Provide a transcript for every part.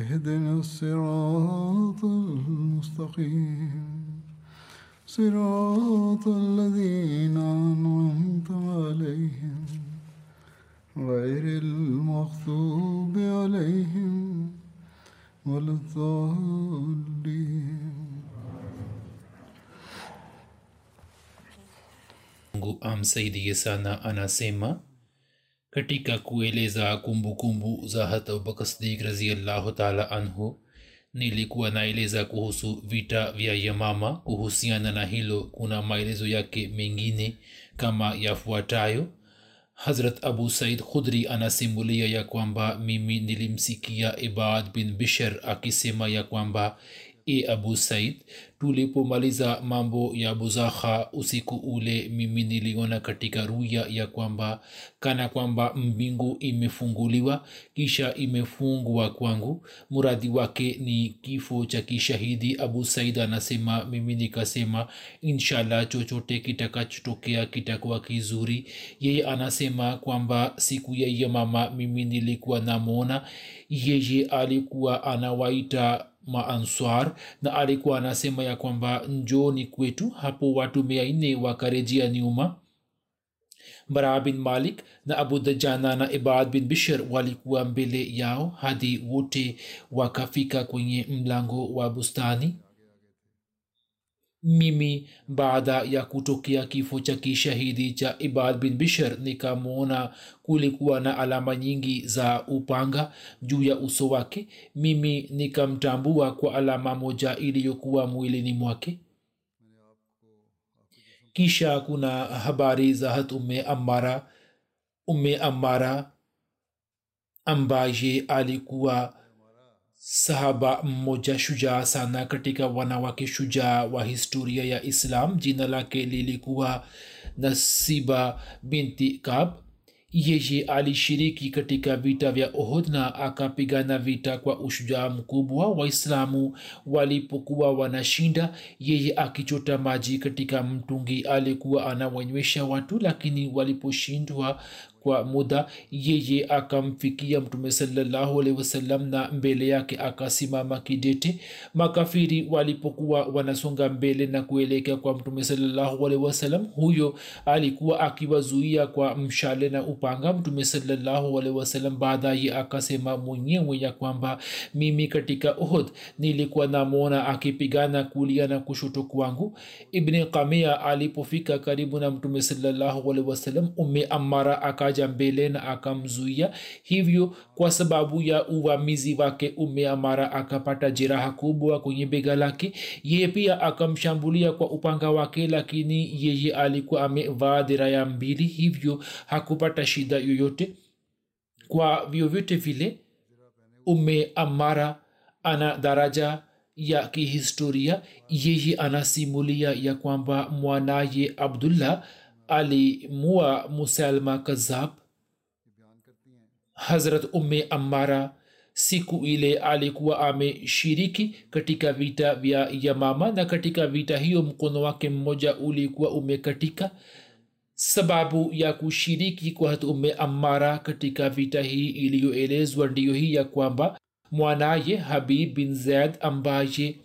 اهدنا الصراط المستقيم. صراط الذين أنعمت عليهم غير المغضوب عليهم ولا الضالين. Mungu amsaidie sana anasema. Katika kueleza kumbukumbu za hat abubakar sdik raziallahu taala anhu nilikuwa naeleza kuhusu vita vya yamama kuhusiana na hilo kuna maelezo yake mengine kama yafuatayo hazrat abu said khudri anasimulia ya kwamba mimi nilimsikia ibad bin bishar akisema ya kwamba e abu said tulipomaliza mambo ya buzakha usiku ule mimi niliona katika ruya ya kwamba kana kwamba mbingu imefunguliwa kisha imefungwa kwangu. Muradi wake ni kifo cha kishahidi abu said anasema mimi nikasema inshallah chochote kitakachotokea kitakuwa kizuri. Yeye anasema kwamba siku yeye mama mimi nilikuwa namwona yeye alikuwa anawaita maanswar na alikuwa anasema ya kwamba njoni kwetu hapo watu mia nne wakarejea nyuma. Bara bin malik na abu dajana na ibad bin bishir walikuwa mbele yao hadi wote wakafika kwenye mlango wa bustani mimi baada ya kutokea kifo cha kishahidi cha ibad bin bishir nikamwona kulikuwa na alama nyingi za upanga juu ya uso wake. Mimi nikamtambua kwa alama moja iliyokuwa mwilini mwake. Kisha kuna habari za hat ume amara ume amara ambaye alikuwa sahaba mmoja shujaa sana katika wanawake shujaa wa historia ya islam. Jina lake lilikuwa nasiba binti kab yeye alishiriki katika vita vya ohod na akapigana vita kwa ushujaa mkubwa. Waislamu walipokuwa wanashinda yeye akichota maji katika mtungi alikuwa anawanywesha watu lakini waliposhindwa kwa muda yeye akamfikia mtume salallahu na mbele yake akasimama kidete. Makafiri walipokuwa wanasonga mbele na kuelekea kwa mtume salallahu huyo alikuwa akiwazuia kwa mshale na upanga. Mtume salallahu baadaye akasema mwenyewe ya kwamba mimi katika uhud nilikuwa namwona akipigana kulia na kushoto kwangu. Ibni kamia alipofika karibu na mtume salallahu alehi amara aka akaja mbele na akamzuia hivyo kwa sababu ya uvamizi wake umeamara akapata jeraha kubwa kwenye bega lake. Yeye pia akamshambulia kwa upanga wake lakini yeye alikuwa amevaa diraya mbili hivyo hakupata shida yoyote. Kwa vyovyote vile ume amara ana daraja ya kihistoria. Yeye anasimulia ya kwamba mwanaye abdullah alimua musalma kazab hazrat umme amara siku ile alikuwa ameshiriki katika vita vya yamama na katika vita hiyo mkono wake mmoja ulikuwa umekatika. Sababu ya kushiriki kwa hat umme amara katika vita hii iliyoelezwa ndiyo hii ya kwamba mwanaye habib bin zaid ambaye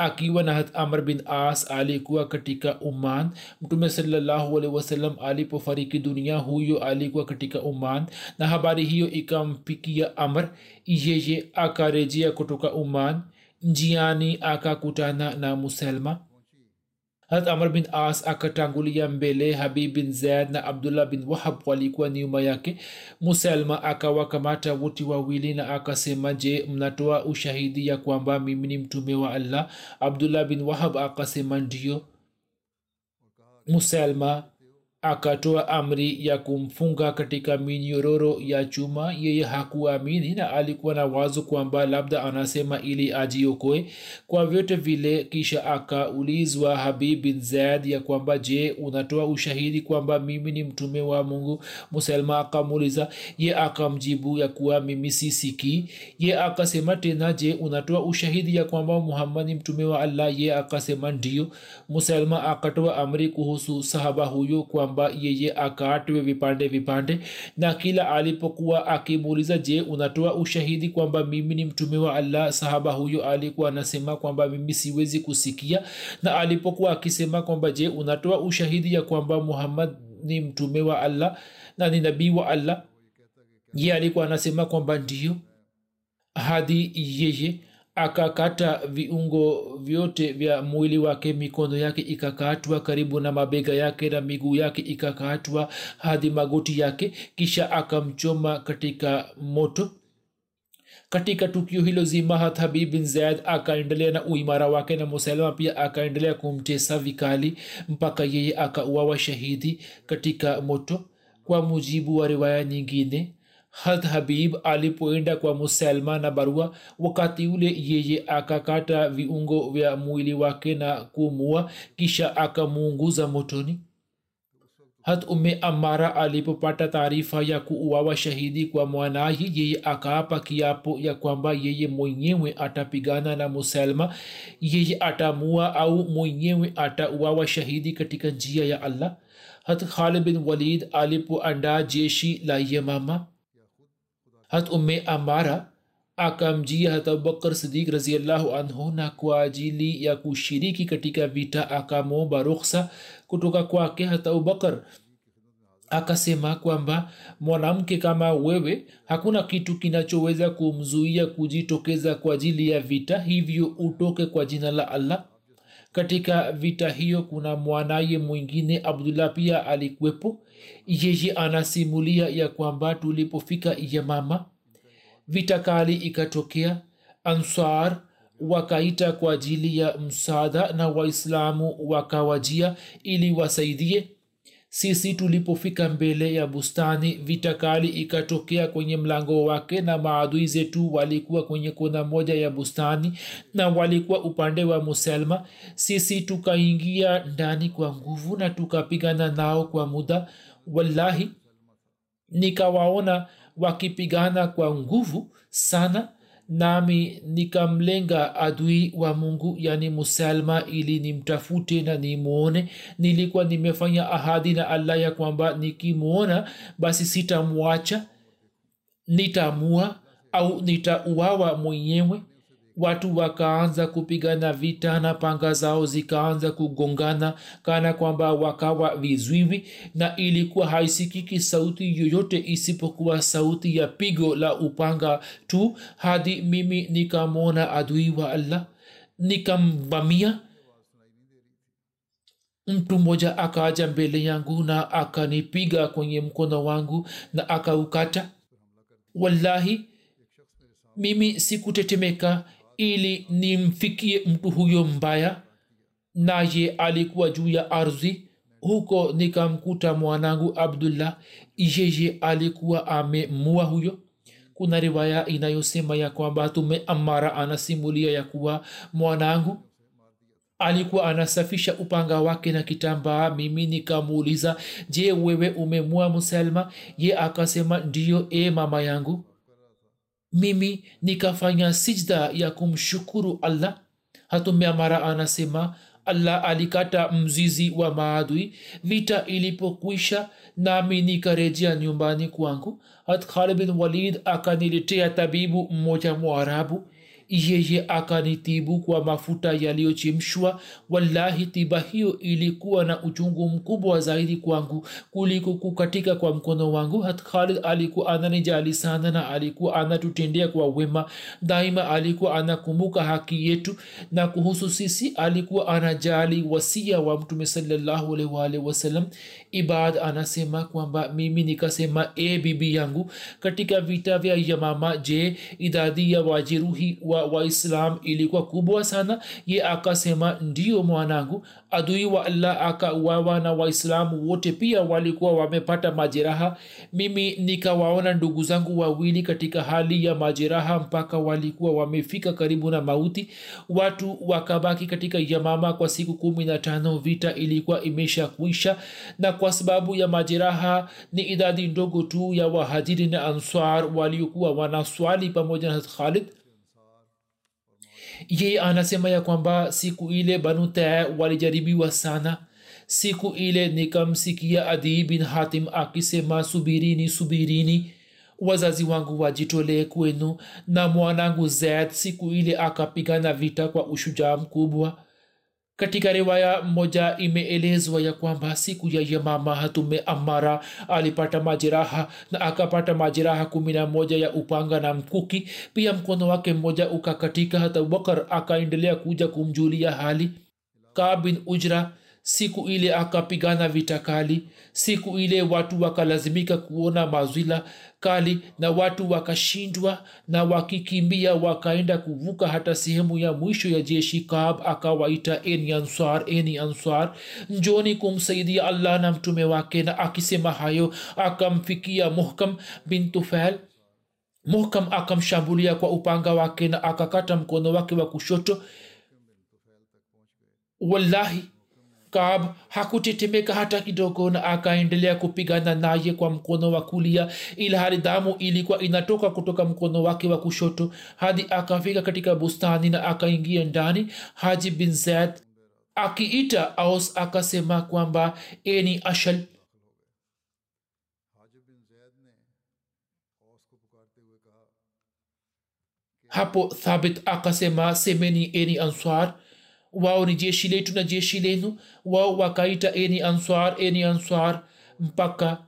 akiwa na hat amr bin as alikuwa katika uman mtume salallahu alehi wasallam alipofariki dunia huyo alikuwa katika uman na habari hiyo ikampikia amr yeye akarejea kutoka uman njiani akakutana na muselma harat amr bin as akatangulia mbele habib bin zaid na abdullah bin wahab walikuwa nyuma yake. Muselma akawakamata wote wawili na akasema je mnatoa ushahidi ya kwamba mimi ni mtume wa allah? Abdullah bin wahab akasema ndio muselma akatoa amri ya kumfunga katika minyororo ya chuma. Yeye hakuamini na alikuwa na wazo kwamba labda anasema ili ajiokoe kwa vyote vile. Kisha akaulizwa habib bin zaid ya kwamba je unatoa ushahidi kwamba mimi ni mtume wa mungu? Muselma akamuuliza. Ye akamjibu ya kuwa mimi sisiki ye akasema tena je unatoa ushahidi ya kwamba muhammad ni mtume wa allah? Ye akasema ndio. Muselma akatoa amri kuhusu sahaba huyo kwa kwamba yeye akatwe vipande vipande na kila alipokuwa akimuuliza je unatoa ushahidi kwamba mimi ni mtume wa allah? Sahaba huyo alikuwa anasema kwamba mimi siwezi kusikia. Na alipokuwa akisema kwamba je unatoa ushahidi ya kwamba muhammad ni mtume wa allah na ni nabii wa allah? Ye alikuwa anasema kwamba ndio hadi yeye akakata viungo vyote vya mwili wake mikono yake ikakatwa karibu na mabega yake na miguu yake ikakatwa hadi magoti yake kisha akamchoma katika moto. Katika tukio hilo zima habib bin zaid akaendelea na uimara wake na musalama pia akaendelea kumtesa vikali mpaka yeye akauawa shahidi katika moto. Kwa mujibu wa riwaya nyingine had habib alipoenda kwa musalma na barua wakati ule yeye akakata viungo vya mwili wake na kumua kisha akamuunguza motoni. Hat ume amara alipopata taarifa ya kuuawa shahidi kwa mwanahi yeye akaapa kiapo ya kwamba yeye mwenyewe atapigana na musalma. Yeye atamua au mwenyewe atauawa shahidi katika njia ya allah. Hat khalid bin walid alipoandaa jeshi la yamama hat umme amara akamjia hata abubakar sidik raziallahu anhu na kwa ajili ya kushiriki katika vita akamwomba rukhsa kutoka kwake hata abubakar akasema kwamba mwanamke kama wewe hakuna kitu kinachoweza kumzuia kujitokeza kwa ajili ya vita hivyo utoke kwa jina la allah. Katika vita hiyo kuna mwanaye mwingine abdullah pia alikuwepo yeye anasimulia ya kwamba tulipofika yamama vita kali ikatokea. Ansar wakaita kwa ajili ya msaada na waislamu wakawajia ili wasaidie. Sisi tulipofika mbele ya bustani vita kali ikatokea kwenye mlango wake na maadui zetu walikuwa kwenye kona moja ya bustani na walikuwa upande wa muselma. Sisi tukaingia ndani kwa nguvu na tukapigana nao kwa muda wallahi nikawaona wakipigana kwa nguvu sana nami nikamlenga adui wa mungu yani musalma ili nimtafute na nimwone nilikuwa nimefanya ahadi na allah ya kwamba nikimwona basi sitamwacha nitamua au nitauawa mwenyewe watu wakaanza kupigana vita na panga zao zikaanza kugongana kana kwamba wakawa vizuivi na ilikuwa haisikiki sauti yoyote isipokuwa sauti ya pigo la upanga tu hadi mimi nikamwona adui wa allah nikamvamia. Mtu mmoja akaja mbele yangu na akanipiga kwenye mkono wangu na akaukata. Wallahi mimi sikutetemeka ili nimfikie mtu huyo mbaya naye alikuwa juu ya ardhi. Huko nikamkuta mwanangu abdullah yeye alikuwa amemua huyo. Kuna riwaya inayosema ya kwamba tume amara anasimulia ya kuwa mwanangu alikuwa anasafisha upanga wake na kitambaa. Mimi nikamuuliza je wewe umemua msalma ye akasema ndiyo e mama yangu mimi nikafanya sijda ya kumshukuru allah. Hatumia mara anasema allah alikata mzizi wa maadui. Vita ilipokwisha nami nikarejea nyumbani kwangu. Hat khalid bin walid akaniletea tabibu mmoja mwarabu yeye akanitibu kwa mafuta yaliyochemshwa. Wallahi tiba hiyo ilikuwa na uchungu mkubwa zaidi kwangu kuliko kukatika kwa mkono wangu. Hat alikuwa ananijali sana na alikuwa anatutendea kwa wema. Daima alikuwa anakumbuka haki yetu. Na kuhusu sisi alikuwa anajali wasia wa mtume salallahu alaihi ibad anasema kwamba mimi nikasema e bibi yangu katika vita vya yamama je idadi ya wajeruhi wa waislam ilikuwa kubwa sana. Ye akasema ndio mwanangu. Adui wa allah akauawa na waislamu wote pia walikuwa wamepata majeraha. Mimi nikawaona ndugu zangu wawili katika hali ya majeraha mpaka walikuwa wamefika karibu na mauti. Watu wakabaki katika yamama kwa siku kumi na tano. Vita ilikuwa imesha kuisha na kwa sababu ya majeraha ni idadi ndogo tu ya wahajiri na answar waliokuwa wanaswali pamoja na khalid yeye anasema ya kwamba siku ile banu taa walijaribiwa sana. Siku ile nikamsikia adii bin hatim akisema subirini subirini wazazi wangu wajitolee kwenu. Na mwanangu zaid siku ile akapigana vita kwa ushujaa mkubwa katika riwaya moja imeelezwa ya kwamba siku ya yamama hatume amara alipata majeraha na akapata majeraha kumi na moja ya upanga na mkuki. Pia mkono wake mmoja ukakatika hata abubakar akaendelea kuja kumjulia hali. Kab bin ujra siku ile akapigana vita kali siku ile watu wakalazimika kuona mazwila kali na watu wakashindwa na wakikimbia wakaenda kuvuka hata sehemu ya mwisho ya jeshi kab akawaita eni answar eni answar njoni kumsaidia allah na mtume wake. Na akisema hayo akamfikia muhkam bin tufail. Muhkam akamshambulia kwa upanga wake na akakata mkono wake wa kushoto. Wallahi kab hakutetemeka hata kidogo na akaendelea kupigana naye kwa mkono wa kulia ila hali damu ilikuwa inatoka kutoka mkono wake wa kushoto hadi akafika katika bustani na akaingia ndani. Haji bin zaid akiita aus akasema kwamba eni ashal hapo thabit akasema semeni eni answar wao ni jeshi letu na jeshi lenu. Wao wakaita ee eni answar ee eni answar mpaka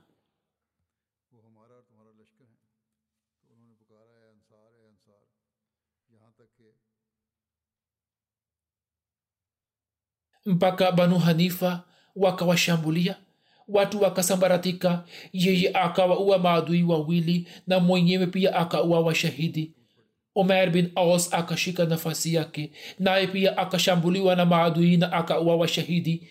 mpaka banu hanifa wakawashambulia. Watu wakasambaratika. Yeye akawaua maadui wawili na mwenyewe pia akauawa shahidi umer bin aus akashika nafasi yake naye pia akashambuliwa na maadui na akauawa shahidi.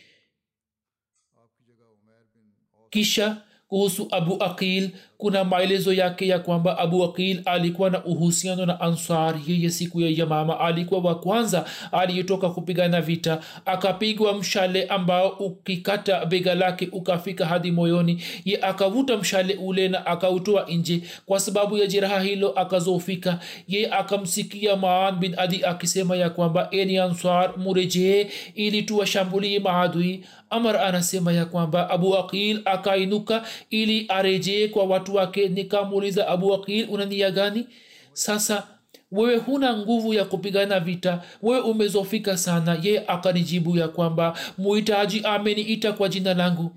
Kisha kuhusu abu aqil kuna maelezo yake ya kwamba abu waqil alikuwa na uhusiano na ansar. Yeye siku ya yamama alikuwa wa kwanza aliyetoka kupigana vita. Akapigwa mshale ambao ukikata bega lake ukafika hadi moyoni. Ye akavuta mshale ule na akautoa nje. Kwa sababu ya jeraha hilo akazofika ye akamsikia maan bin adi akisema ya kwamba eni ansar murejee ili tuwashambulie maadui. Amar anasema ya kwamba abu aqil akainuka ili arejee kwa watu wake nikamuuliza abu wakil una gani? Sasa wewe huna nguvu ya kupigana vita. Wewe umezofika sana. Ye akanijibu ya kwamba muhitaji ameniita kwa jina langu.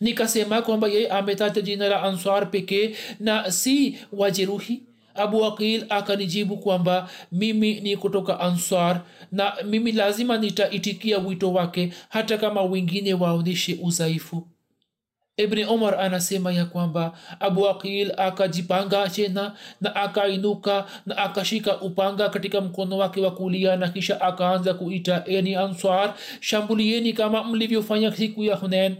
Nikasema kwamba yeye ametaja jina la answar pekee na si wajeruhi. Abu wakil akanijibu kwamba mimi ni kutoka answar na mimi lazima nitaitikia wito wake hata kama wengine waonyeshe udhaifu ibni omar anasema ya kwamba abu aqil akajipanga tena na akainuka na akashika upanga katika mkono wake wa kulia na kisha akaanza kuita eni answar shambulieni kama mlivyofanya siku ya hunen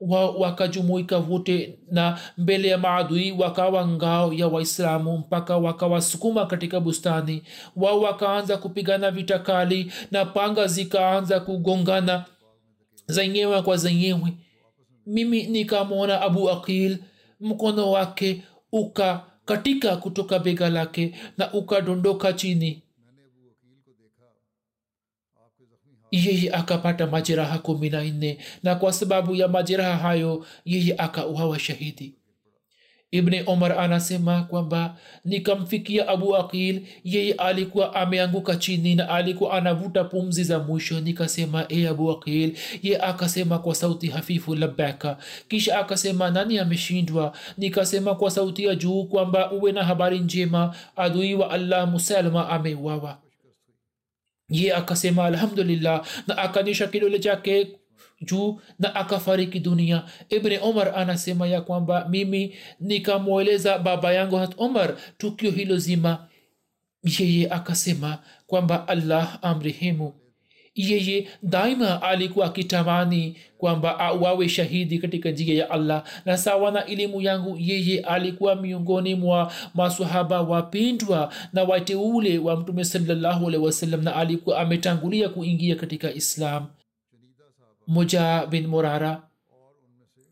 wao wakajumuika wote na mbele ya maadui wakawa ngao ya waislamu mpaka wakawasukuma katika bustani. Wao wakaanza kupigana vita kali na panga zikaanza kugongana zenyewe kwa zenyewe mimi nikamwona abu aqil mkono wake ukakatika kutoka bega lake na ukadondoka chini. Yeye akapata majeraha kumi na nne na kwa sababu ya majeraha hayo yeye akauawa shahidi ibni omar anasema kwamba nikamfikia abu aqil yeye alikuwa ameanguka chini na alikuwa anavuta pumzi za mwisho. Nikasema e abu aqil ye akasema kwa sauti hafifu labaka kisha akasema nani ameshindwa? Nikasema kwa sauti ya juu kwamba uwe na habari njema adui wa allah musalma ameuawa. Ye akasema alhamdulillah na akanisha kidole chake juu na akafariki dunia. Ibni omar anasema ya kwamba mimi nikamweleza baba yangu hat omar tukio hilo zima. Yeye akasema kwamba allah amrehemu. Yeye daima alikuwa akitamani kwamba wawe shahidi katika njia ya allah. Na sawa na elimu yangu yeye alikuwa miongoni mwa masahaba wapindwa na wateule wa mtume salallahu alehi na alikuwa ametangulia kuingia katika islam moja bin morara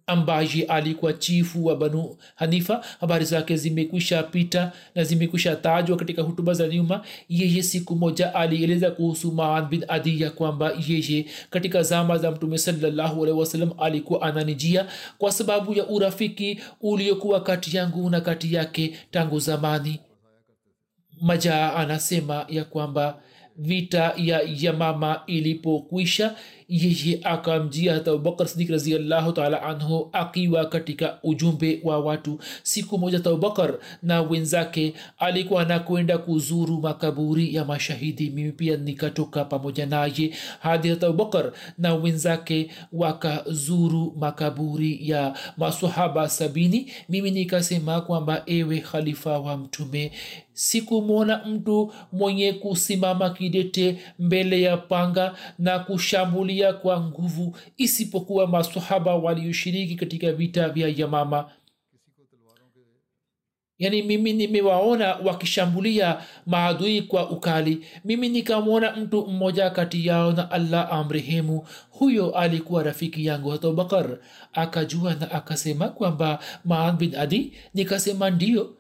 ambaye alikuwa chifu wa banu hanifa. Habari zake zimekwisha pita na zimekwisha tajwa katika hutuba za nyuma. Yeye siku moja alieleza kuhusu maan bin adiya kwamba yeye katika zama za mtume sawasalam alikuwa ananijia kwa sababu ya urafiki uliokuwa kati yangu na kati yake tangu zamani. Majaa anasema ya kwamba vita ya yamama ilipokwisha yeye akamjia hata abubakar sidik raziallahu taala anhu akiwa katika ujumbe wa watu. Siku moja abubakar na wenzake alikuwa anakwenda kuzuru makaburi ya mashahidi. Mimi pia nikatoka pamoja naye. Hadi hata abubakar na wenzake wakazuru makaburi ya masahaba sabini. Mimi nikasema kwamba ewe khalifa wa mtume sikumwona mtu mwenye kusimama kidete mbele ya panga na kushambulia kwa nguvu isipokuwa masahaba walioshiriki katika vita vya yamama. Yaani mimi nimewaona wakishambulia maadui kwa ukali. Mimi nikamwona mtu mmoja kati yao na allah amrehemu. Huyo alikuwa rafiki yangu hata abubakar akajua na akasema kwamba maan bin adi nikasema ndio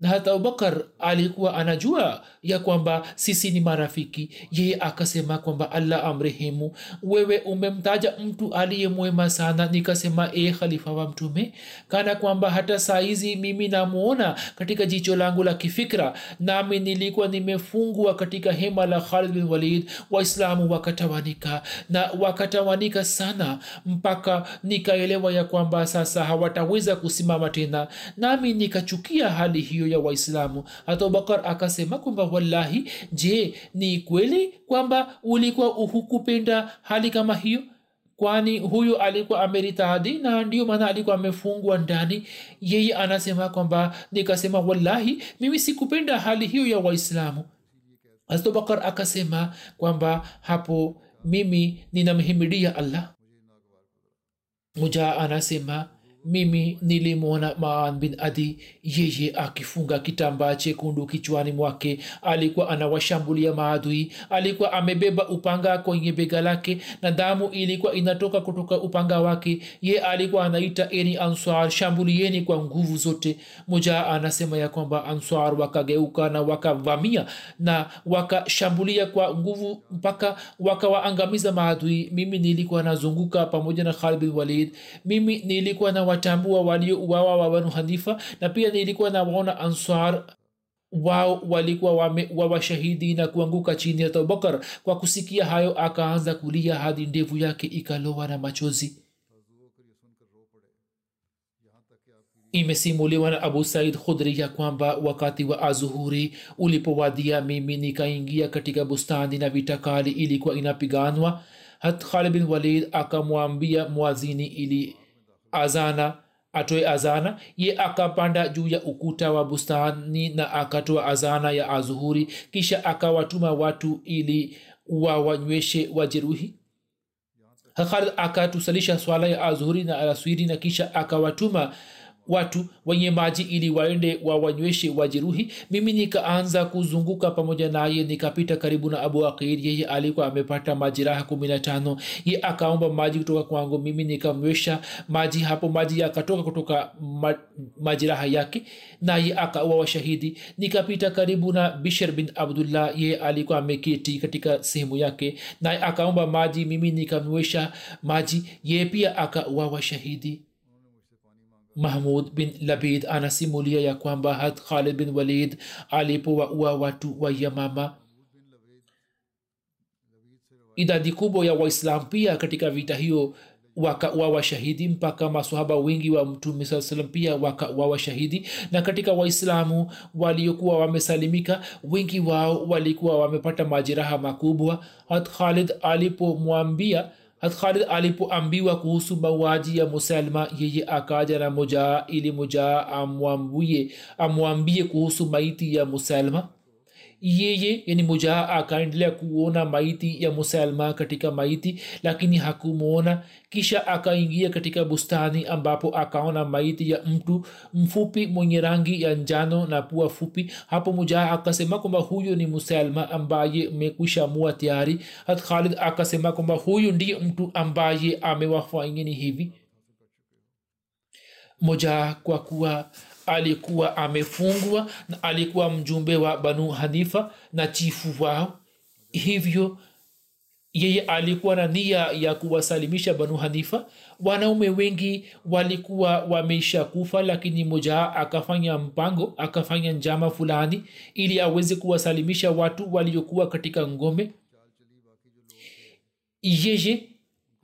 na hata abubakar alikuwa anajua ya kwamba sisi ni marafiki. Yeye akasema kwamba allah amrehemu. Wewe umemtaja mtu aliye mwema sana. Nikasema e khalifa wa mtume kana kwamba hata saizi mimi namwona katika jicho langu la kifikra nami nilikuwa nimefungwa katika hema la khalid bin walid waislamu wakatawanika na wakatawanika sana mpaka nikaelewa ya kwamba sasa hawataweza kusimama tena. Nami nikachukia hali hiyo ya waislamu. Hata abubakar akasema kwamba wallahi je ni kweli kwamba ulikuwa hukupenda hali kama hiyo? Kwani huyu alikuwa ameritadi na ndio maana alikuwa amefungwa ndani? Yeye anasema kwamba nikasema wallahi mimi sikupenda hali hiyo ya waislamu. Abubakar akasema kwamba hapo mimi ninamhimidia allah. Muja anasema mimi nilimwona maan bin adi yeye akifunga kitambaa chekundu kichwani mwake. Alikuwa anawashambulia maadui alikuwa amebeba upanga kwenye bega lake na damu ilikuwa inatoka kutoka upanga wake. Ye alikuwa anaita eni answar shambulieni kwa nguvu zote. Moja anasema ya kwamba answar wakageuka na wakavamia na wakashambulia kwa nguvu mpaka wakawaangamiza maadui. Mimi nilikuwa nazunguka pamoja na khalid walid. Mimi nilikuwa na watambua waliouawa wa banu hanifa na pia nilikuwa nawaona ansar wao walikuwa wamewawa washahidi na kuanguka chini ya abubakar kwa kusikia hayo akaanza kulia hadi ndevu yake ikalowa na machozi. Imesimuliwa na abu said khudri ya kwamba wakati wa azuhuri ulipowadia mimi nikaingia katika bustani na vita kali ilikuwa inapiganwa. Hat khalid bin walid akamwambia mwazini ili azana atoe azana ye akapanda juu ya ukuta wa bustani na akatoa azana ya azuhuri kisha akawatuma watu ili wawanyweshe wajeruhi. Khalid akatusalisha swala ya azuhuri na alaswiri na kisha akawatuma watu wenye maji ili waende wawanyweshe wajeruhi. Mimi nikaanza kuzunguka pamoja naye nikapita karibu na abu akir yeye alikuwa amepata majeraha kumi na tano. Ye akaomba maji kutoka kwangu. Mimi nikamnywesha maji hapo. Maji yakatoka kutoka ma, majeraha yake naye akaua washahidi. Nikapita karibu na bishar bin abdullah. Yeye alikuwa ameketi katika sehemu yake naye akaomba maji. Mimi nikamnywesha maji. Ye pia akaua washahidi mahmud bin labid anasimulia ya kwamba hat khalid bin walid alipowaua watu wa yamama. Idadi kubwa ya waislam pia katika vita hiyo wakawa washahidi mpaka masahaba wengi wa mtume saa salam pia wakawa washahidi. Na katika waislamu waliokuwa wamesalimika wengi wao walikuwa wamepata majeraha makubwa. Hat khalid alipomwambia hat khalid alipoambiwa kuhusu mauaji ya musalma yeye akaja na mujaa ili mujaa amwambie kuhusu maiti ya musalma yeye yani mujaa akaendelea kuona maiti ya musalma katika maiti lakini hakumwona kisha akaingia katika bustani ambapo akaona maiti ya mtu mfupi mwenye rangi ya njano na pua fupi. Hapo mujaa akasema kwamba huyu ni musalma ambaye mekwisha mua tayari. Khalid akasema kwamba huyu ndiye mtu ambaye amewafanyeni hivi. Mujaa kwa kuwa alikuwa amefungwa na alikuwa mjumbe wa banu hanifa na chifu wao. Hivyo yeye alikuwa na nia ya kuwasalimisha banu hanifa. Wanaume wengi walikuwa wameisha kufa lakini mojaa akafanya mpango akafanya njama fulani ili aweze kuwasalimisha watu waliokuwa katika ngome. Yeye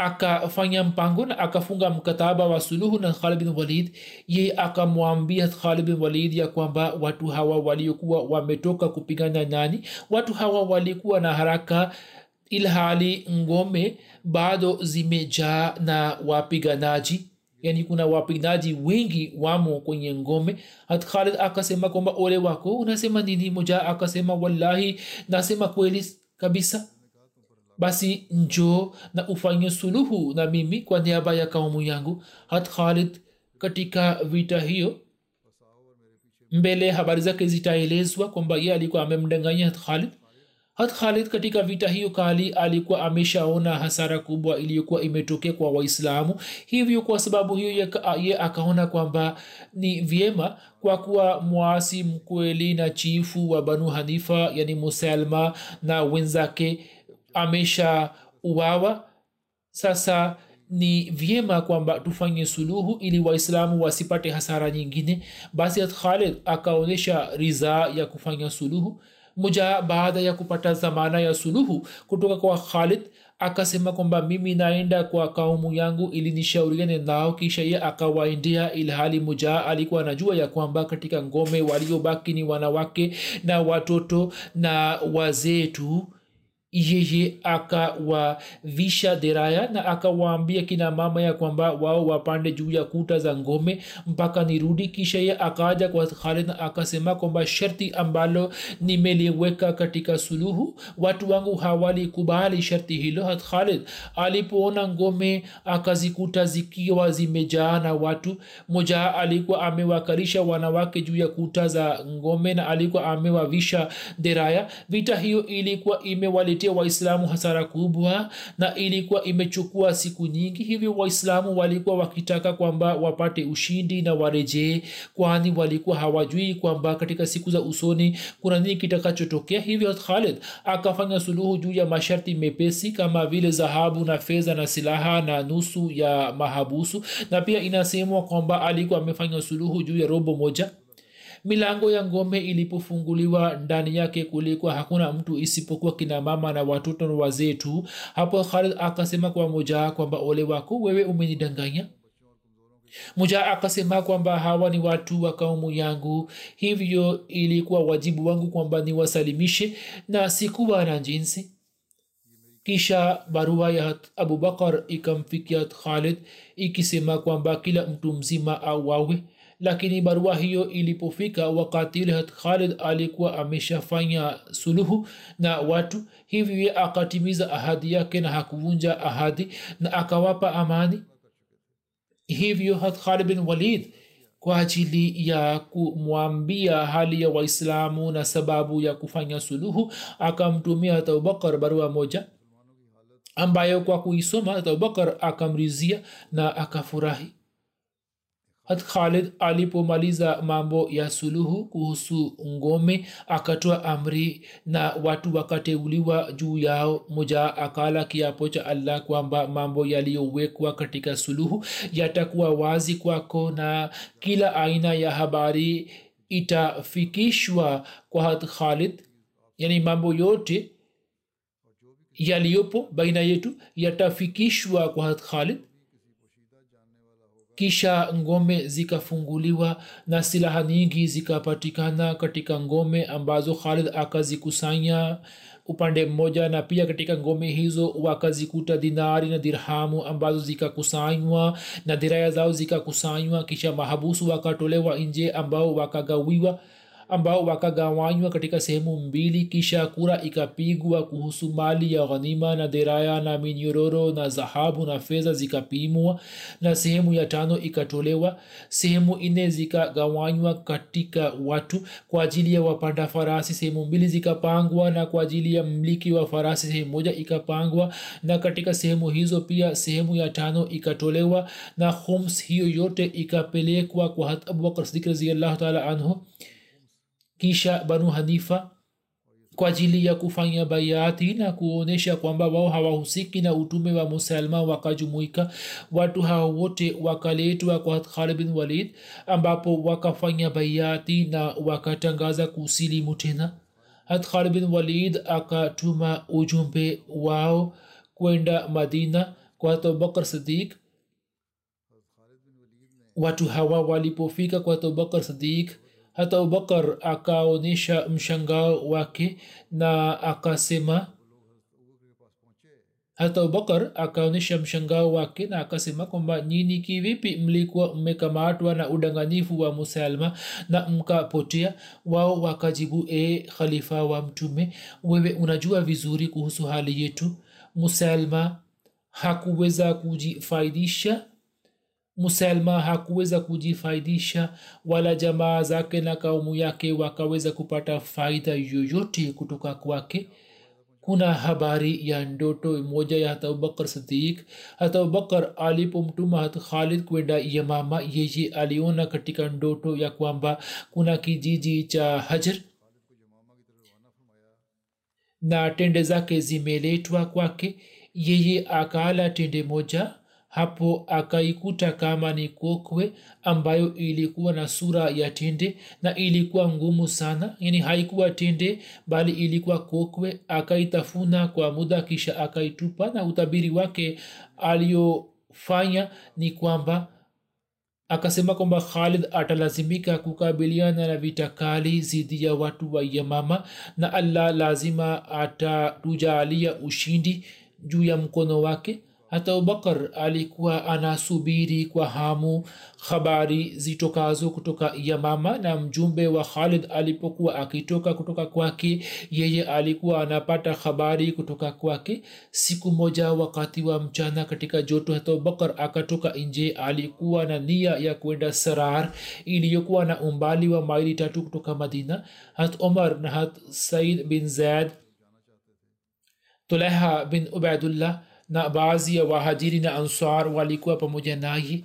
akafanya mpango na akafunga mkataba wa suluhu na khalid walid. Ye akamwambia khalid bin walid ya kwamba watu hawa waliokuwa wametoka kupigana nani? Watu hawa walikuwa na haraka ilhali ngome bado zimejaa na wapiganaji. Yani kuna wapiganaji wengi wamo kwenye ngome. Hat khalid akasema kwamba ole wako unasema nini? Moja akasema wallahi nasema kweli kabisa basi njoo na ufanye suluhu na mimi kwa niaba ya kaumu yangu hat khalid katika vita hiyo. Mbele habari zake zitaelezwa kwamba ye alikuwa amemdanganya hat khalid. Hat khalid katika vita hiyo kali alikuwa ameshaona hasara kubwa iliyokuwa imetokea kwa waislamu. Hivyo kwa sababu hiyo ye akaona kwamba ni vyema kwa kuwa mwasi mkweli na chifu wa banu hanifa yani musalma na wenzake amesha uwawa sasa ni vyema kwamba tufanye suluhu ili waislamu wasipate hasara nyingine. Basi khalid akaonyesha ridhaa ya kufanya suluhu. Moja baada ya kupata zamana ya suluhu kutoka kwa khalid akasema kwamba mimi naenda kwa kaumu yangu ili nishauriane nao. Kisha ye akawaendea ilhali mujaa alikuwa anajua ya kwamba katika ngome waliobaki ni wanawake na watoto na wazee tu yeye akawavisha deraya na akawaambia kina mama ya kwamba wao wapande juu ya kuta za ngome mpaka nirudi. Kisha ye akaja kwa khalid na akasema kwamba sharti ambalo nimeliweka katika suluhu watu wangu hawalikubali sharti hilo. Hat khalid alipoona ngome akazikuta zikiwa zimejaa na watu. Moja alikuwa amewakalisha wanawake juu ya kuta za ngome na alikuwa amewavisha deraya vita hiyo ilikuwa imewali kuwaletea waislamu hasara kubwa na ilikuwa imechukua siku nyingi. Hivyo waislamu walikuwa wakitaka kwamba wapate ushindi na warejee kwani walikuwa hawajui kwamba katika siku za usoni kuna nini kitakachotokea. Hivyo khalid akafanya suluhu juu ya masharti mepesi kama vile dhahabu na fedha na silaha na nusu ya mahabusu. Na pia inasemwa kwamba alikuwa amefanya suluhu juu ya robo moja milango ya ngome ilipofunguliwa ndani yake kulikuwa hakuna mtu isipokuwa kina mama na watoto na wazee tu. Hapo khalid akasema kwa moja kwamba ole wako wewe umenidanganya. Moja akasema kwamba hawa ni watu wa kaumu yangu. Hivyo ilikuwa wajibu wangu kwamba niwasalimishe na sikuwa na jinsi. Kisha barua ya abubakar ikamfikia khalid ikisema kwamba kila mtu mzima auawe lakini barua hiyo ilipofika wakati ile khalid alikuwa ameshafanya suluhu na watu hivyo akatimiza ahadi yake na hakuvunja ahadi na akawapa amani. Hivyo khalid bin walid kwa ajili ya kumwambia hali ya waislamu na sababu ya kufanya suluhu akamtumia abubakar barua moja ambayo kwa kuisoma abubakar akamrizia na akafurahi hat khalid alipomaliza mambo ya suluhu kuhusu ngome akatoa amri na watu wakateuliwa juu yao. Moja akala kiapo cha allah kwamba mambo yaliyowekwa katika suluhu yatakuwa wazi kwako na kila aina ya habari itafikishwa kwa hat khalid. Yani mambo yote yaliyopo baina yetu yatafikishwa kwa hat khalid kisha ngome zikafunguliwa na silaha nyingi zikapatikana katika ngome ambazo khalid akazikusanya upande mmoja na pia katika ngome hizo wakazikuta dinari na dirhamu ambazo zikakusanywa na diraya zao zikakusanywa. Kisha mahabusu wakatolewa nje ambao wakagawiwa ambao wakagawanywa katika sehemu mbili kisha kura ikapigwa kuhusu mali ya ghanima na deraya na minyororo na dhahabu na fedha zikapimwa na sehemu ya tano ikatolewa. Sehemu nne zikagawanywa katika watu kwa ajili ya wapanda farasi sehemu mbili zikapangwa na kwa ajili ya mliki wa farasi sehemu moja ikapangwa. Na katika sehemu hizo pia sehemu ya tano ikatolewa na homs hiyo yote ikapelekwa kwa hat abubakar sidik raziallahu taala anhu kisha banu hanifa kwa ajili ya kufanya baiati na kuonyesha kwamba wao hawahusiki na utume wa musalma wakajumuika. Watu hao wote wakaletwa kwa khalid bin walid ambapo wakafanya baiati na wakatangaza kusilimu tena. Hat bin walid akatuma ujumbe wao kwenda madina kwa abubakar sadiq watu hawa walipofika kwa abubakar sidik hata abubakar akaonyesha mshangao wake na akasema hata abubakar akaonyesha mshangao wake na akasema kwamba nyini kivipi mlikuwa mmekamatwa na udanganyifu wa musalma na mkapotea? Wao wakajibu e khalifa wa mtume wewe unajua vizuri kuhusu hali yetu. Musalma hakuweza kujifaidisha musalma hakuweza kujifaidisha wala jamaa zake na kaumu yake wakaweza kupata faida yoyote kutoka kwake. Kuna habari ya ndoto moja ya hata abubakar sadiq hata abubakar alipomtuma hata khalid kwenda yamama yeye aliona katika ndoto ya kwamba kuna kijiji cha hajar na tende zake zimeletwa kwake. Yeye akaala tende moja hapo akaikuta kama ni kokwe ambayo ilikuwa na sura ya tende na ilikuwa ngumu sana. Yani haikuwa tende bali ilikuwa kokwe akaitafuna kwa muda kisha akaitupa na utabiri wake aliyofanya ni kwamba akasema kwamba khalid atalazimika kukabiliana na vita kali zidi ya watu wa yamama na allah lazima atatujaalia ushindi juu ya mkono wake hata abubakar alikuwa anasubiri kwa hamu habari zitokazo kutoka yamama na mjumbe wa khalid alipokuwa akitoka kutoka kwake yeye alikuwa anapata habari kutoka kwake. Siku moja wakati wa mchana katika joto hata abubakar akatoka nje alikuwa na nia ya kwenda sarar iliyokuwa na umbali wa maili tatu kutoka madina. Hat omar na hat said bin zaid tuleha bin ubaidullah na baadhi ya wahajiri na ansar walikuwa pamoja naye.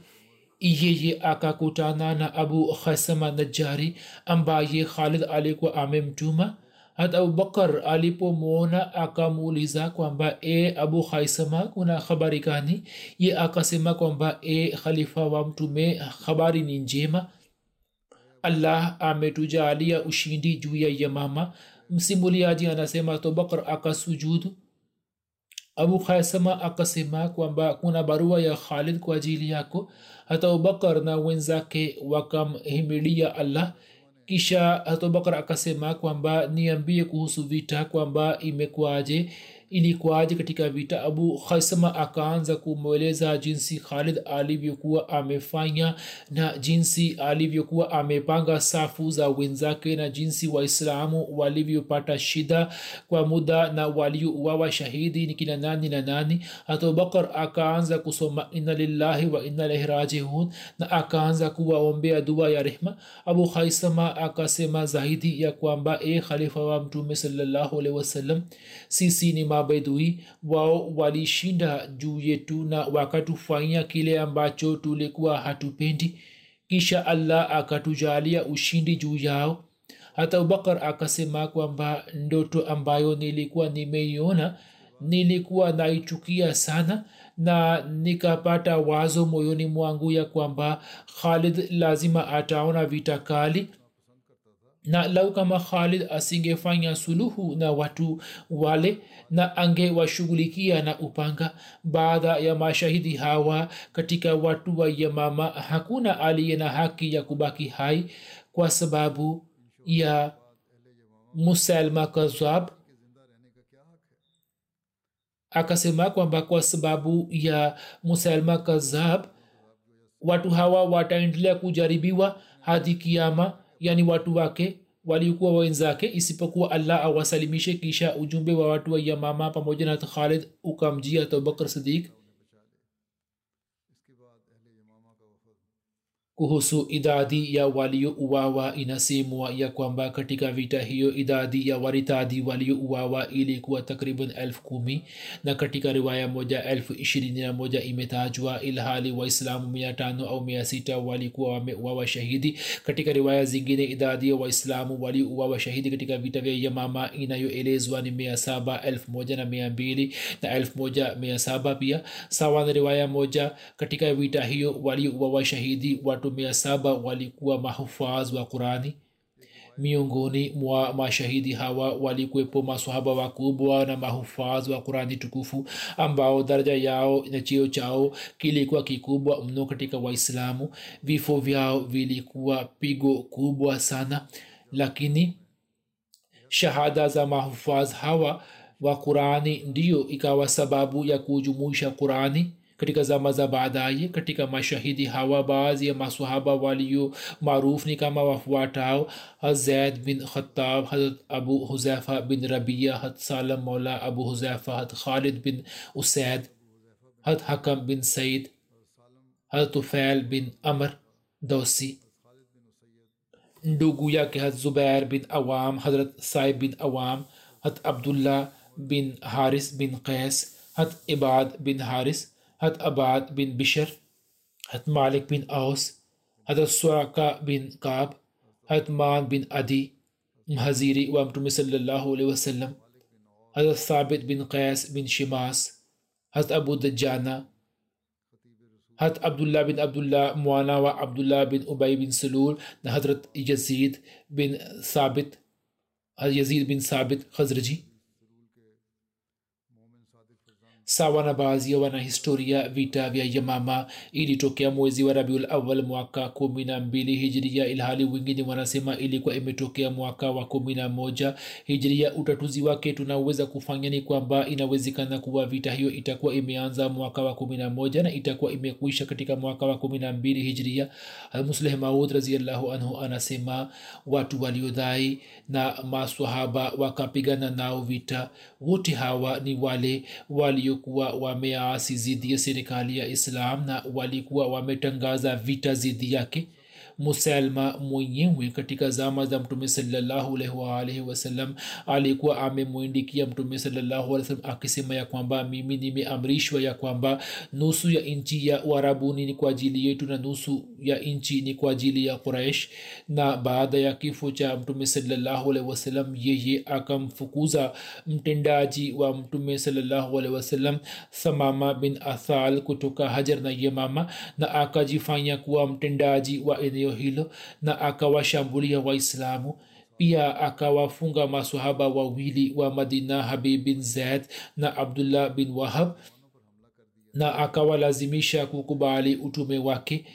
Yeye akakutana na abu khasama najari ambaye khalid alikuwa amemtuma. Hata abubakar alipomwona akamuuliza kwamba e abu khaisama kuna habari gani? Ye akasema kwamba e khalifa wa mtume habari ni njema. Allah ametujalia ushindi juu ya yamama. Msimuliaji anasema abubakar akasujudu abu khaisama akasema kwamba kuna barua ya khalid kwa ajili yako. Hata abubakar na wenzake wakamhimilia allah. Kisha hata abubakar akasema kwamba niambie kuhusu vita kwamba imekuwaje ilikuwaje katika vita? Abu khaisama akaanza kumweleza jinsi khalid alivyokuwa amefanya na jinsi alivyokuwa amepanga safu za wenzake na jinsi waislamu walivyopata shida kwa muda na waliouawa shahidi ni kina nani na nani. Hata akaanza kusoma inna lillahi wa inna ilaihi rajihun na akaanza kuwaombea dua ya rehma. Abu khaisama akasema zaidi ya kwamba e khalifa wa mtume wasallam sisi ni mabedui wao walishinda juu yetu na wakatufanyia kile ambacho tulikuwa hatupendi. Kisha allah akatujalia ushindi juu yao. Hata abubakar akasema kwamba ndoto ambayo nilikuwa nimeiona nilikuwa naichukia sana na nikapata wazo moyoni mwangu ya kwamba khalid lazima ataona vita kali na lau kama khalid asingefanya suluhu na watu wale na angewashughulikia na upanga. Baada ya mashahidi hawa katika watu wa yamama hakuna aliye na haki ya kubaki hai kwa sababu ya musalma kazab akasema kwamba kwa sababu ya musalma kazab watu hawa wataendelea kujaribiwa hadi kiama yani watu wake walikuwa wenzake isipokuwa allah awasalimishe kisha ujumbe wa watu wa yamama pamoja na khalid ukamjia abubakr sidik kuhusu idadi ya waliouawa inasemwa ya kwamba katika vita hiyo idadi ya waritadi waliouawa ilikuwa takriban elfu kumi na katika riwaya moja elfu ishirini na moja imetajwa ilhali waislamu mia tano au mia sita walikuwa wameuawa shahidi. Katika riwaya zingine idadi ya waislamu waliouawa shahidi katika vita vya yamama inayoelezwa ni mia saba elfu moja na mia mbili na elfu moja mia saba pia. Sawa na riwaya moja katika vita hiyo waliouawa shahidi watu mia saba walikuwa mahufaz wa qurani. Miongoni mwa mashahidi hawa walikuwepo masahaba wakubwa na mahufadh wa qurani tukufu ambao daraja yao na cheo chao kilikuwa kikubwa mno katika waislamu. Vifo vyao vilikuwa pigo kubwa sana lakini shahada za mahufadh hawa wa qurani ndiyo ikawa sababu ya kujumuisha qurani katika zama za baadaye katika mashahidi hawa baadhi ya masahaba walio maarufu ni kama wafuatao zaid bin khatab hazrat abu huzaifa bin rabia hat salam maula abu huzaifa hat khalid bin usaid hat hakam bin said hat tufail bin amr dosi ndugu yake hat zubair bin awam hazrat saib bin awam hat abdullah bin haris bin qais hat ibad bin haris hat abad bin bishr hat malik bin aus hat suraka bin kab hat man bin adi mhaziri wa mtume sallallahu alaihi wasallam hat thabit bin qais bin shimas hat abu dajjana hat abdullah bin abdullah mwana wa abdullah bin ubay bin sulul na hadrat yazid bin thabit yazid bin thabit khazraji sawa na baadhi ya wanahistoria vita vya yamama ilitokea mwezi wa rabiul awal mwaka kumi na mbili hijiria ilhali wengine wanasema ilikuwa imetokea mwaka wa kumi na moja hijiria utatuzi wake tunaweza kufanya ni kwamba inawezekana kuwa vita hiyo itakuwa imeanza mwaka wa kumi na moja na itakuwa imekuisha katika mwaka wa kumi na mbili hijiria musleh maud raziallahu anhu anasema watu waliodhai na maswahaba wakapigana nao vita. Wote hawa ni wale walio waliokuwa wameasi zidi ya serikali ya islam na walikuwa wametangaza vita zidi yake musalma mwenyewe katika zama za mtume salllahualwalhi wasallam alikuwa amemwindikia mtume salllahualwasalam akisema ya kwamba mimi nimeamrishwa ya kwamba nusu ya nchi ya uarabuni ni kwa ajili yetu na nusu ya nchi ni kwa ajili ya quraish na baada ya kifo cha mtume salllahualhi wasallam yeye akamfukuza mtendaji wa mtume salllahualhi wasallam samama bin athal kutoka hajar na yemama na akajifanya kuwa mtendaji wa eneo hilo na akawashambulia waislamu. Pia akawafunga masahaba wawili wa madina habib bin zaid na abdullah bin wahab na akawalazimisha kukubali utume wake.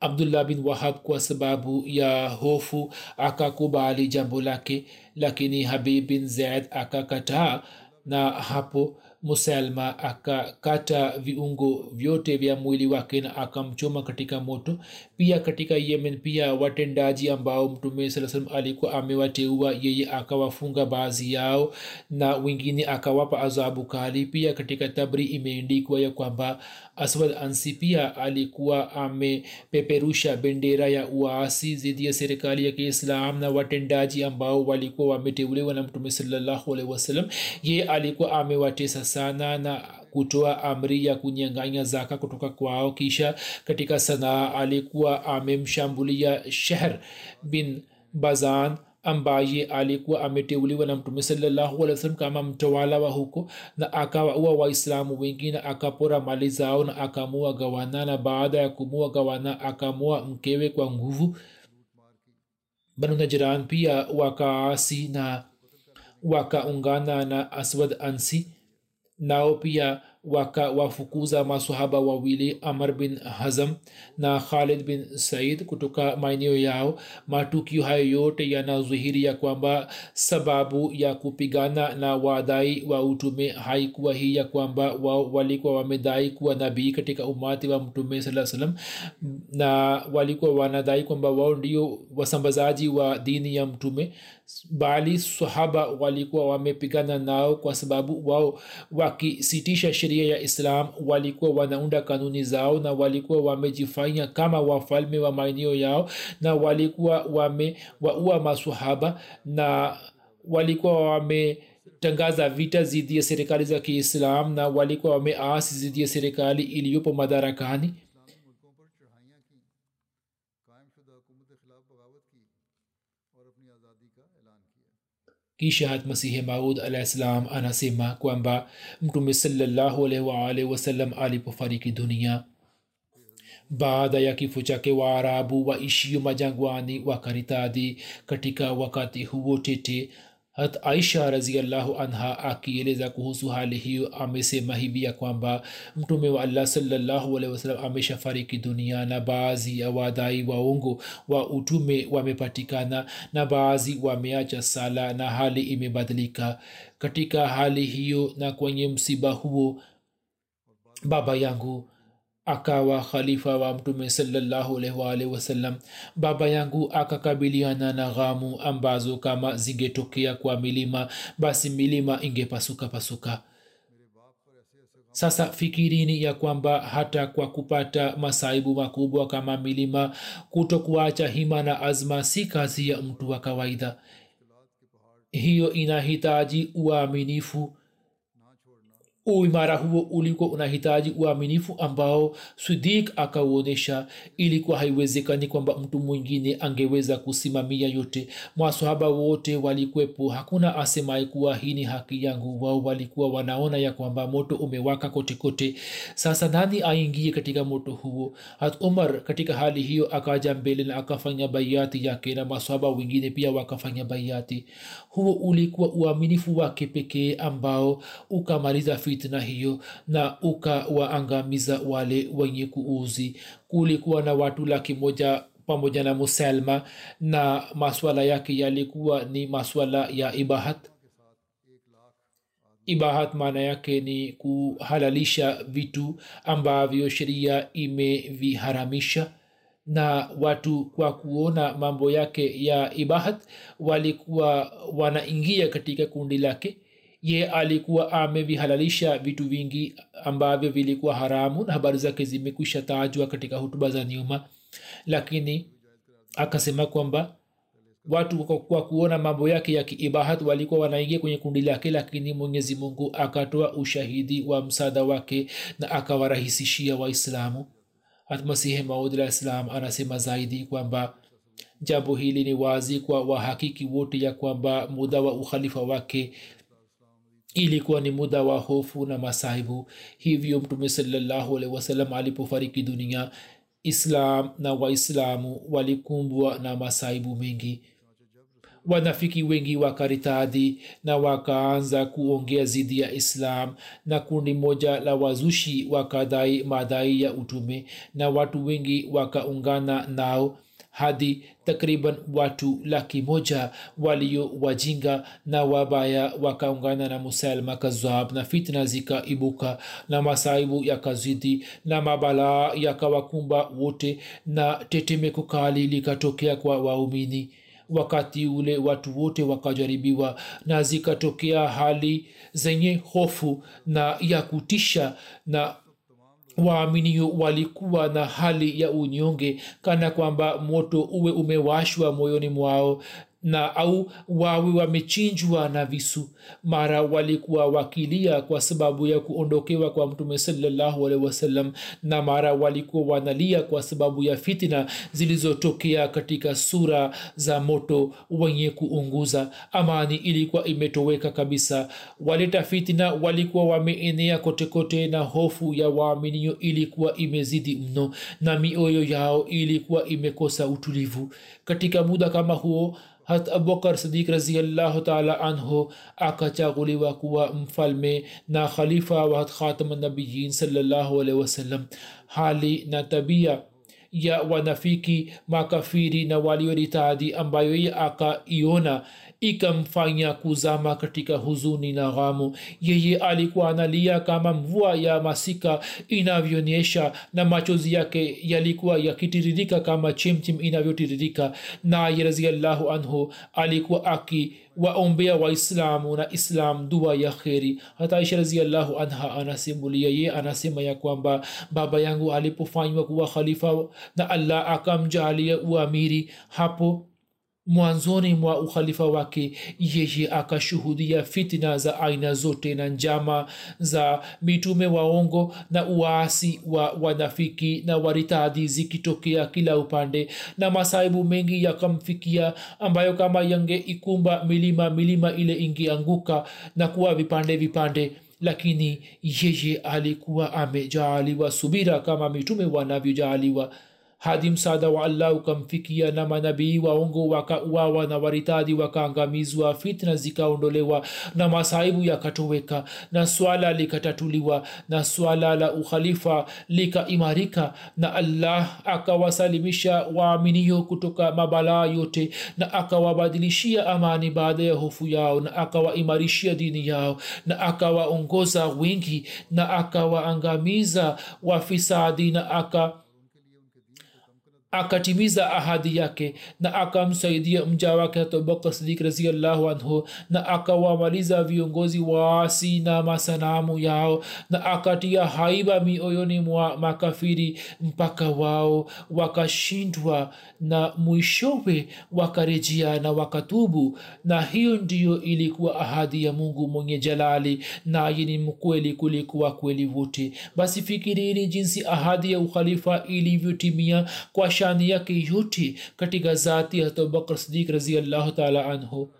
Abdullah bin wahab kwa sababu ya hofu akakubali jambo lake lakini habib bin zaid akakataa na hapo musalma akakata viungo vyote vya mwili wake na akamchoma katika moto. Pia katika yemen pia watendaji ambao mtume saa salam alikuwa amewateua yeye akawafunga baadhi yao na wengine akawapa azabu kali. Pia katika tabri imeendikwa ya kwamba aswad ansi pia alikuwa amepeperusha bendera ya uasi dhidi ya serikali ya kiislam na watendaji ambao walikuwa wameteuliwa na mtume salallahu alaihi wasallam. Ye alikuwa amewatesa sana na kutoa amri ya kunyang'anya zaka kutoka kwao. Kisha katika sanaa alikuwa amemshambulia shehr bin bazan ambaye alikuwa ameteuliwa na mtume wasallam kama mtawala wa huko na akawaua waislamu wengi na akapora mali zao na akamua gawana na baada ya kumua gawana akamua mkewe kwa nguvu. Banu najiran pia wakaasi na wakaungana na aswad ansi nao pia wakawafukuza masahaba wawili amr bin hazam na khalid bin said kutoka maeneo yao. Matukio hayo yote yanadhihiri ya kwamba sababu ya kupigana na wadai wa utume haikuwa hii ya kwamba wao walikuwa wamedai kuwa nabii katika umati wa mtume saa salam na walikuwa wanadai kwamba wao ndio wasambazaji wa dini ya mtume bali sahaba walikuwa wamepigana nao kwa sababu wao wakisitisha sheria ya islam walikuwa wanaunda kanuni zao na walikuwa wamejifanya kama wafalme wa maeneo yao na walikuwa wamewaua masahaba na walikuwa wametangaza vita zidi ya serikali za kiislam na walikuwa wameasi zidi ya serikali iliyopo madarakani کی شہت مسیح ماعود علیہ السلام انا سیما کومبا مٹم صلی اللہ علیہ وسلم علی پفاری کی دنیا۔ دھنیا بادیا کی فجا کے وا رابو و عشی و جنگوانی و کرتا کٹیکا و کاتے ہو وہ hat aisha raziallahu anha akieleza kuhusu hali hiyo amesema hivi ya kwamba mtume wa allah salllahu alehi wasallam ameshafariki dunia na baadhi ya wadai waongo wa utume wamepatikana na baadhi wameacha sala na hali imebadilika. Katika hali hiyo na kwenye msiba huo baba yangu akawa khalifa wa mtume salllahualwalh wasallam. Baba yangu akakabiliana na ghamu ambazo kama zingetokea kwa milima basi milima ingepasuka pasuka. Sasa fikirini ya kwamba hata kwa kupata masaibu makubwa kama milima kuto kuacha hima na azma si kazi ya mtu wa kawaida. Hiyo inahitaji uaminifu uimara huo ulikuwa unahitaji uaminifu ambao swidik akauonyesha ilikuwa haiwezekani kwamba mtu mwingine angeweza kusimamia yote. Masahaba wote walikwepo hakuna asemaye kuwa hii ni haki yangu. Wao walikuwa wanaona ya kwamba moto umewaka kotekote kote. Sasa nani aingie katika moto huo? Hat umar katika hali hiyo akaja mbele na akafanya baiati yake na masahaba wengine pia wakafanya baiati huo ulikuwa uaminifu wake pekee ambao ukamaliza fitna hiyo na ukawaangamiza wale wenye kuuzi. Kulikuwa na watu laki moja pamoja na musalma na maswala yake yalikuwa ni maswala ya ibahat. Ibahat maana yake ni kuhalalisha vitu ambavyo sheria imeviharamisha. Na watu kwa kuona mambo yake ya ibahat walikuwa wanaingia katika kundi lake ye alikuwa amevihalalisha vitu vingi ambavyo vilikuwa haramu na habari zake zimekwisha tajwa katika hutuba za nyuma. Lakini akasema kwamba watu kwa kuona mambo yake ya kiibahat walikuwa wanaingia kwenye kundi lake lakini mwenyezi mungu akatoa ushahidi wa msaada wake na akawarahisishia waislamu. Hatmasihi maudlah anasema zaidi kwamba jambo hili ni wazi kwa wahakiki wote ya kwamba muda wa ukhalifa wake ilikuwa ni muda wa hofu na masaibu. Hivyo mtume wasallam alipofariki dunia islam na waislamu walikumbwa na masaibu mengi. Wanafiki wengi wakaritadhi na wakaanza kuongea zidi ya islam na kundi moja la wazushi wakadai madai ya utume na watu wengi wakaungana nao hadi takriban watu laki moja walio wajinga na wabaya wakaungana na musalma kazab na fitna zikaibuka na masaibu yakazidi na mabalaa yakawakumba wote na tetemeko kali likatokea kwa waumini. Wakati ule watu wote wakajaribiwa na zikatokea hali zenye hofu na ya kutisha na waaminio walikuwa na hali ya unyonge kana kwamba moto uwe umewashwa moyoni mwao na au wawe wamechinjwa na visu. Mara walikuwa wakilia kwa sababu ya kuondokewa kwa mtume salallahu alehi wasallam na mara walikuwa wanalia kwa sababu ya fitina zilizotokea katika sura za moto wenye kuunguza. Amani ilikuwa imetoweka kabisa. Waleta fitina walikuwa wameenea kotekote na hofu ya waaminio ilikuwa imezidi mno na mioyo yao ilikuwa imekosa utulivu. Katika muda kama huo hat abubakar sidik raziallahu taala anhu akachaguliwa kuwa mfalme na khalifa wa hat khatamnabiyin salllahu alaihi wasallam hali na tabia ya wanafiki makafiri na walioritadi ambayo ye akaiona ikamfanya kuzama katika huzuni na ghamu. Yeye alikuwa analia kama mvua ya masika inavyonyesha na machozi yake yalikuwa yakitiririka kama chimchim inavyotiririka. Naye raziallahu anhu alikuwa aki waislamu na islam dua ya kheri. Hata aisha raziallahu anha anasimulia ye anasema ya kwamba baba yangu alipofanywa kuwa khalifa na allah akamjalia uamiri hapo mwanzoni mwa ukhalifa wake yeye akashuhudia fitna za aina zote na njama za mitume waongo na uasi wa wanafiki na waritadhi zikitokea kila upande na masaibu mengi yakamfikia ambayo kama yangeikumba milima milima ile ingeanguka na kuwa vipande vipande. Lakini yeye alikuwa amejaaliwa subira kama mitume wanavyojaaliwa hadi msaada wa allah ukamfikia na manabii waongo wakauawa na waritadi wakaangamizwa fitna zikaondolewa na masaibu yakatoweka na swala likatatuliwa na swala la ukhalifa likaimarika na allah akawasalimisha waaminio kutoka mabalaa yote na akawabadilishia amani baada ya hofu yao na akawaimarishia dini yao na akawaongoza wengi na akawaangamiza wafisadi na aka akatimiza ahadi yake na akamsaidia mja wake abubakar sidik raziallahu anhu na akawamaliza viongozi waasi na masanamu yao na akatia haiba mioyoni mwa makafiri mpaka wao wakashindwa na mwishowe wakarejea na wakatubu. Na hiyo ndiyo ilikuwa ahadi ya mungu mwenye jalali naye ni mkweli kulikuwa kweli wote. Basi fikirini jinsi ahadi ya ukhalifa ilivyotimia kwa shani yake yote katika zati ya abubakar sidik raziallahu taala anhu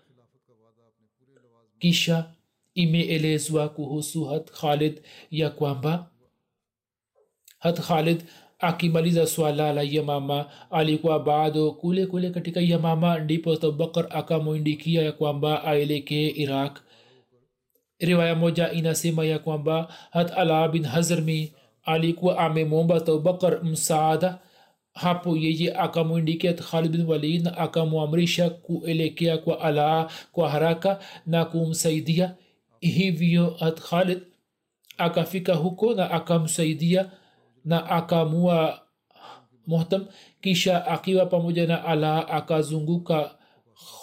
kisha imeelezwa kuhusu hat khalid ya kwamba hat khalid akimaliza swala la yamama alikuwa bado kule kule katika yamama ndipo abubakar akamwindikia ya kwamba aelekee iraq riwaya moja inasema ya kwamba hat ala bin hazrmi alikuwa amemwomba abubakar msaada hapo yeye akamwindikia khalid bin walid na akamwamrisha kuelekea kwa alaa kwa haraka na kumsaidia. Hivyo khalid akafika huko na akamsaidia na akamua muhtam. Kisha akiwa pamoja na alaa akazunguka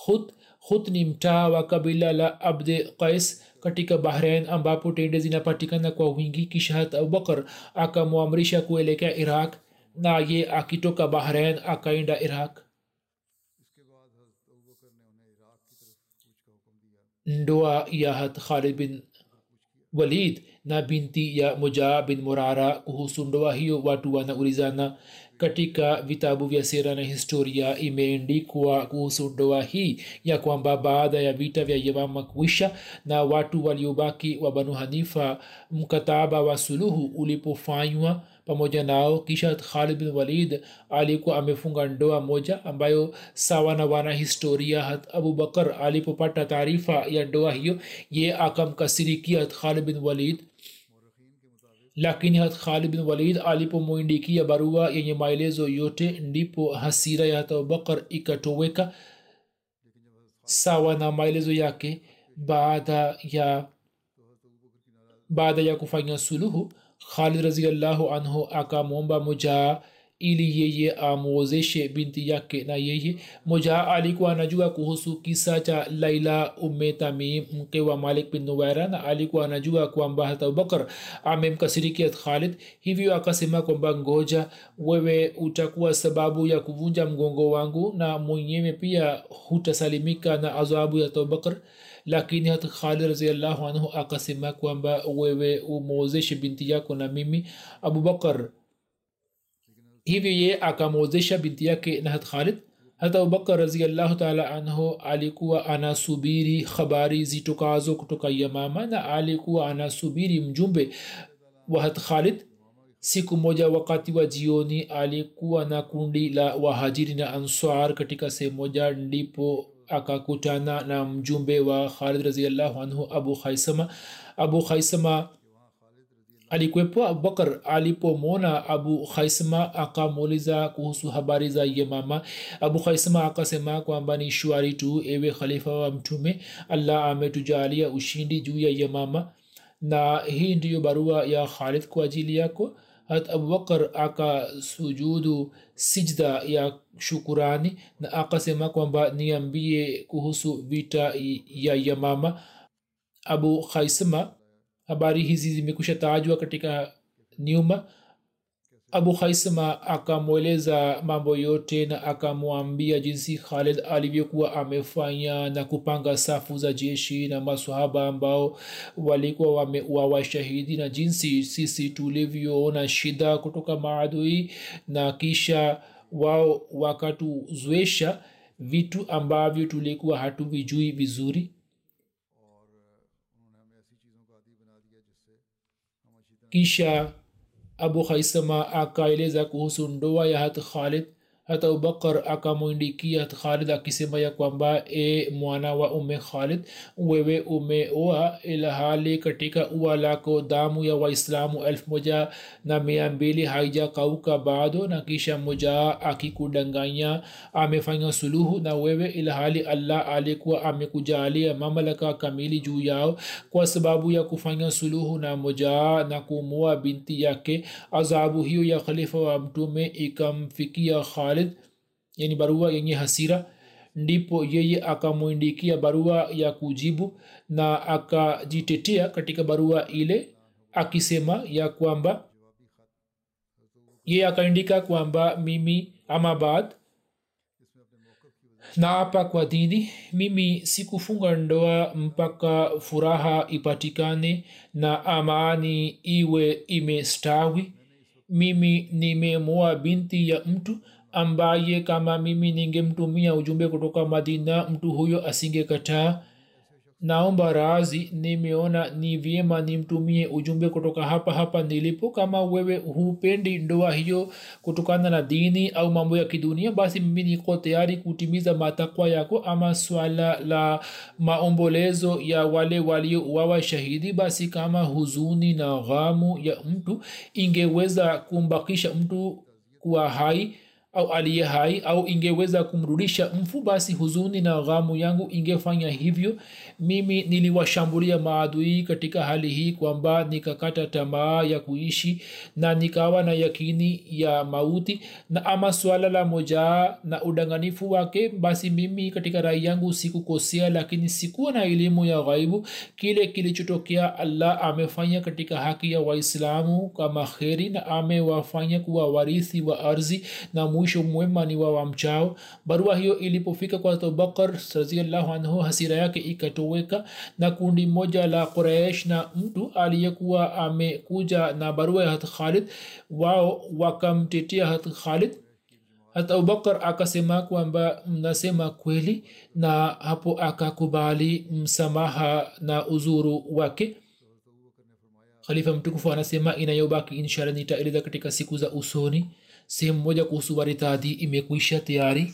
khut. Khut ni mtaa wa kabila la abde qais katika bahrain ambapo tende zinapatikana kwa wingi. Kisha hat abubakar akamwamrisha kuelekea iraq na ye akitoka bahrain akaenda iraq ndoa ya hat khalid bin walid na binti ya moja bin murara kuhusu ndoa hiyo watu wanaulizana katika vitabu vya sera na historia imeendikwa kuhusu ndoa hii ya kwamba baada ya vita vya yamama kuisha na watu waliobaki wa banu hanifa mkataba wa suluhu ulipofanywa pamoja nao kisha khalid bin walid alikuwa amefunga ndoa moja ambayo sawa na wanahistoria abubakar alipopata taarifa ya ndoa hiyo ye akamkasirikia khalid bin walid lakini hat khalid bin walid alipomwindikia barua yenye maelezo yote ndipo hasira ya abubakar ikatoweka sawa na maelezo yake baada ya baada ya kufanya suluhu. Khalid raziallahu anhu akamwomba mujaa ili yeye amwozeshe binti yake. Na yeye moja alikuwa anajua kuhusu kisa cha laila umme mke wa malik bin nuwaira na alikuwa anajua kwamba hata abubakar amemkasirikia khalid. Hivyo akasema kwamba ngoja wewe utakuwa sababu ya kuvunja mgongo wangu na mwenyewe pia hutasalimika na adhabu ya abubakar. Lakini hata khalid raziallahu anhu akasema kwamba wewe umwozeshe binti yako na mimi abubakar hivyo akamwozesha binti yake nahat khalid. Hata abubakar raziallahu taala anhu alikuwa anasubiri habari zitokazo kutoka yamama na alikuwa anasubiri mjumbe wahat khalid. Siku moja wakati wa jioni alikuwa na kundi la wahajiri na answar. Katika sehemu moja ndipo akakutana na mjumbe wa khalid raziallahu anhu abu khaisama. Abu khaisama alikuwepo abubakar alipomwona abu khaisma akamuuliza kuhusu habari za yemama abu khaisma akasema kwamba ni shwari tu ewe khalifa wa mtume allah ametujalia ushindi juu ya yemama na hii ndiyo barua ya khalid kwa ajili yako. Hat abubakar akasujudu sijda ya shukurani na akasema kwamba niambie kuhusu vita ya yamama abu khaisma habari hizi zimekusha tajwa katika nyuma. Abu khaisma akamweleza mambo yote na akamwambia jinsi khalid alivyokuwa amefanya na kupanga safu za jeshi na masahaba ambao walikuwa wameuawa shahidi na jinsi sisi tulivyoona shida kutoka maadui na kisha wao wakatuzoesha vitu ambavyo tulikuwa hatuvijui vizuri kisha abu khaisama akaeleza kuhusu ndoa ya hat khalid hata abubakar akamwindikia khalid akisema ya kwamba e mwana wa ume khalid wewe umeoa ilhali katika ua lako damu ya waislamu elfu moja na mia mbili haijakauka bado na kisha moja akikudanganya amefanya suluhu na wewe ilhali allah alikuwa amekujalia mamlaka kamili juu yao kwa sababu ya kufanya suluhu na moja na kumua binti yake. Adhabu hiyo ya khalifa wa mtume ikamfikia khalid yani barua yenye hasira. Ndipo yeye akamwindikia barua ya kujibu na akajitetea katika barua ile akisema ya kwamba yeye akaandika kwamba mimi amabad na naapa kwa dini mimi sikufunga ndoa mpaka furaha ipatikane na amani iwe imestawi. Mimi nimemoa binti ya mtu ambaye kama mimi ningemtumia ujumbe kutoka madina mtu huyo asingekataa. Naomba razi nimeona ni vyema nimtumie ujumbe kutoka hapa hapa nilipo. Kama wewe hupendi ndoa hiyo kutokana na dini au mambo ya kidunia basi mimi niko tayari kutimiza matakwa yako. Ama swala la maombolezo ya wale waliouawa shahidi basi kama huzuni na ghamu ya mtu ingeweza kumbakisha mtu kuwa hai au aliye hai au ingeweza kumrudisha mfu basi huzuni na ghamu yangu ingefanya hivyo. Mimi niliwashambulia maadui katika hali hii kwamba nikakata tamaa ya kuishi na nikawa na yakini ya mauti. Na ama swala la mojaa na udanganifu wake basi mimi katika rai yangu sikukosea lakini sikuwa na elimu ya ghaibu. Kile kilichotokea allah amefanya katika haki ya waislamu kama kheri na amewafanya kuwa warithi wa ardhi na mwisho mwema ni wa wamchao. Barua hiyo ilipofika kwa abubakar raziallahu anhu hasira yake ikatoweka na kundi moja la quraish na mtu aliyekuwa amekuja na barua ya hat wao wakamtetea hat hata abubakar akasema kwamba mnasema kweli na hapo akakubali msamaha na uzuru wake. Khalifa mtukufu anasema inayobaki inshallah nitaeleza katika siku za usoni sehemu moja kuhusu waritadhi imekwisha tayari